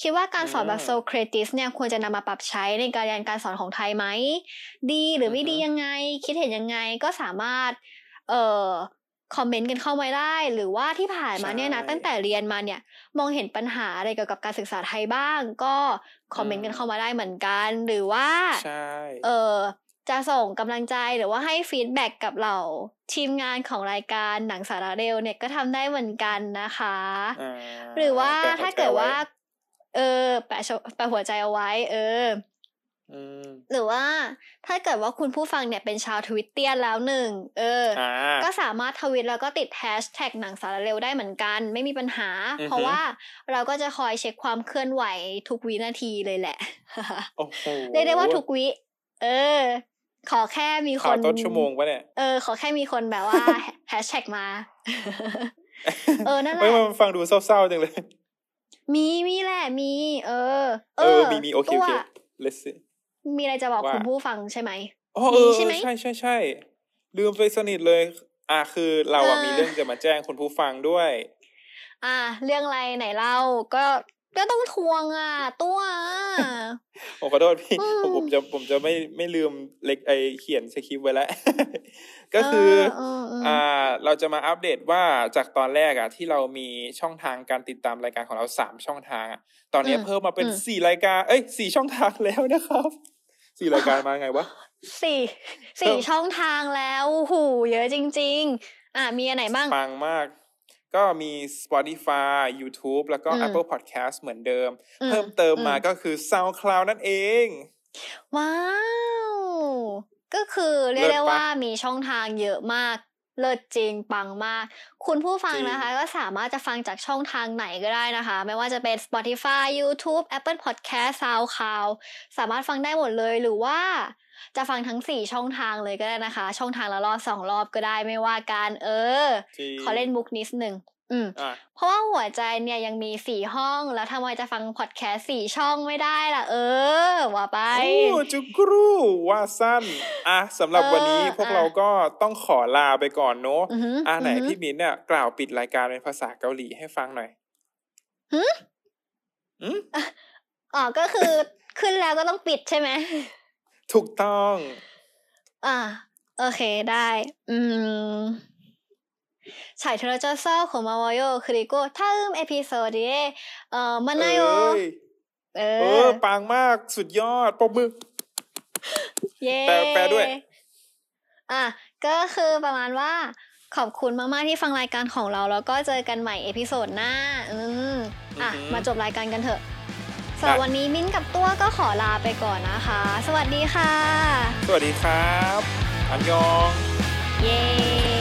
คิดว่าการสอนแบบโซเครติสเนี่ยควรจะนำมาปรับใช้ในการเรียนการสอนของไทยไหม ดีหรือไม่ดียังไง คิดเห็นยังไงก็สามารถ เอ่อ คอมเมนต์กันเข้ามาได้ หรือว่าที่ผ่านมาเนี่ยนะใช่ตั้งแต่เรียนมาเนี่ย มองเห็นปัญหาอะไรเกี่ยวกับการศึกษาไทยบ้าง ก็คอมเมนต์กันเข้ามาได้เหมือนกัน หรือว่าใช่เออจะส่งกำลังใจหรือว่าให้ feedback กับเราทีมงานของรายการหนังสาระเร็วเนี่ยก็ทำได้เหมือนกันนะคะอ่าหรือว่าแปะหัถ้าใจเกิดไว่า เออ แปะชแปะหัวใจเอาไว้ เอออืม หรือว่าถ้าเกิดว่าคุณผู้ฟังเนี่ยเป็นชาวทวิตเตียนแล้วหนึ่งเออออ่าก็สามารถทวิตแล้วก็ติดแฮชแท็กหนังสาระเร็วได้เหมือนกัน ไม่มีปัญหาอือฮึเพราะว่าเราก็จะคอยเช็คความเคลื่อนไหวทุกวินาทีเลยแหละโอ้โหเรียกได้ว่าทุกวิ เออ ขอแค่มีคข่าวนต้นชั่วโมงปะเนี่ยเออขอแค่มีคนแบบว่าแฮชแท็กมา เออนั่นแหละเฮ้ยมันฟังดูเศร้าๆจังเลย มีมีแหละมี เออ เออมีมีโอเคตัโอวเค let's see มีอะไรจะบอกว่าคุณผู้ฟังใช่ไหมอ๋อเออใช่ไหมใช่ใช่ใช่ลืมไปสนิทเลย อะคือเราอะเออมีเรื่องจะมาแจ้งคุณผู้ฟังด้วย อะเรื่องอะไรไหนเล่าก็ ก็ต้องทวงอะ ตัวผมขอโทษพี่อืมผมผมจะผมจะไม่ไม่ลืมเล็กไอเขียนสคริปต์ไว้แล้ว ก็คือเออเออเอออ่าเราจะมาอัปเดตว่าจากตอนแรกอะ ที่เรามีช่องทางการติดตามรายการของเราสามช่องทางอะตอนนี้อืมเพิ่มมาเป็นอืมสี่รายการเอ้ยสี่ช่องทางแล้วนะครับสี่รายการมาไงวะสี่สี่ช่องทางแล้วหูเยอะจริง ๆ อะมีอันไหนบ้างปังมาก ก็มี Spotify YouTube แล้วก็อืม Apple Podcast เหมือนเดิมอืมเพิ่มเติมมาอืมก็คือ SoundCloud นั่นเอง ว้าว ก็คือเรียกเลิศได้ปะว่ามีช่องทางเยอะมาก เลิศจริงปังมาก คุณผู้ฟังจริงนะคะ ก็สามารถจะฟังจากช่องทางไหนก็ได้นะคะ ไม่ว่าจะเป็น Spotify YouTube Apple Podcast SoundCloud สามารถฟังได้หมดเลยหรือว่าจะฟังทั้งสี่ช่องทางเลยก็ได้นะคะ ช่องทางละรอบสองรอบก็ได้ไม่ว่ากันเออจริงขอเล่นมุกนิดหนึ่ง อืมอะเพราะว่าหัวใจเนี่ยยังมีสี่ห้องแล้วทำไมจะฟังพอดแคสต์สี่ช่องไม่ได้ล่ะ เออ ว่าไปโอ้จุกรูว่าสั้น อะสำหรับเออวันนี้พวกอะเราก็ต้องขอลาไปก่อนเนอะอือหืออะไหนอือหือพี่มิ้นท์เนี่ยกล่าวปิดรายการเป็นภาษาเกาหลีให้ฟังหน่อยหึอืมอ๋อก็คือขึ้นแล้วก็ต้องปิดใช่ไหมถูกต้อง อ่าโอเคได้ อืม 잘 들어줘서 고마워 요. 그리고 다음 에피소드에 어, 만나 요. 에 이. เออ ปังมาก สุดยอดปมือแปด้วย อะ ก็คือประมาณว่า ขอบคุณมาก ๆ ที่ฟังรายการของเรา แล้วก็เจอกันใหม่เอพิโซดหน้า อืมอะ มาจบรายการกันเถอะสำหรับวันนี้มิ้นกับตัวก็ขอลาไปก่อนนะคะ สวัสดีค่ะ สวัสดีครับ อันยอง เย้